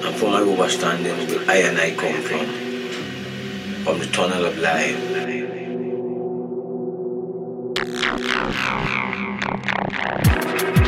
And from my overstanding the I and I come from, from the tunnel of life. Thank you.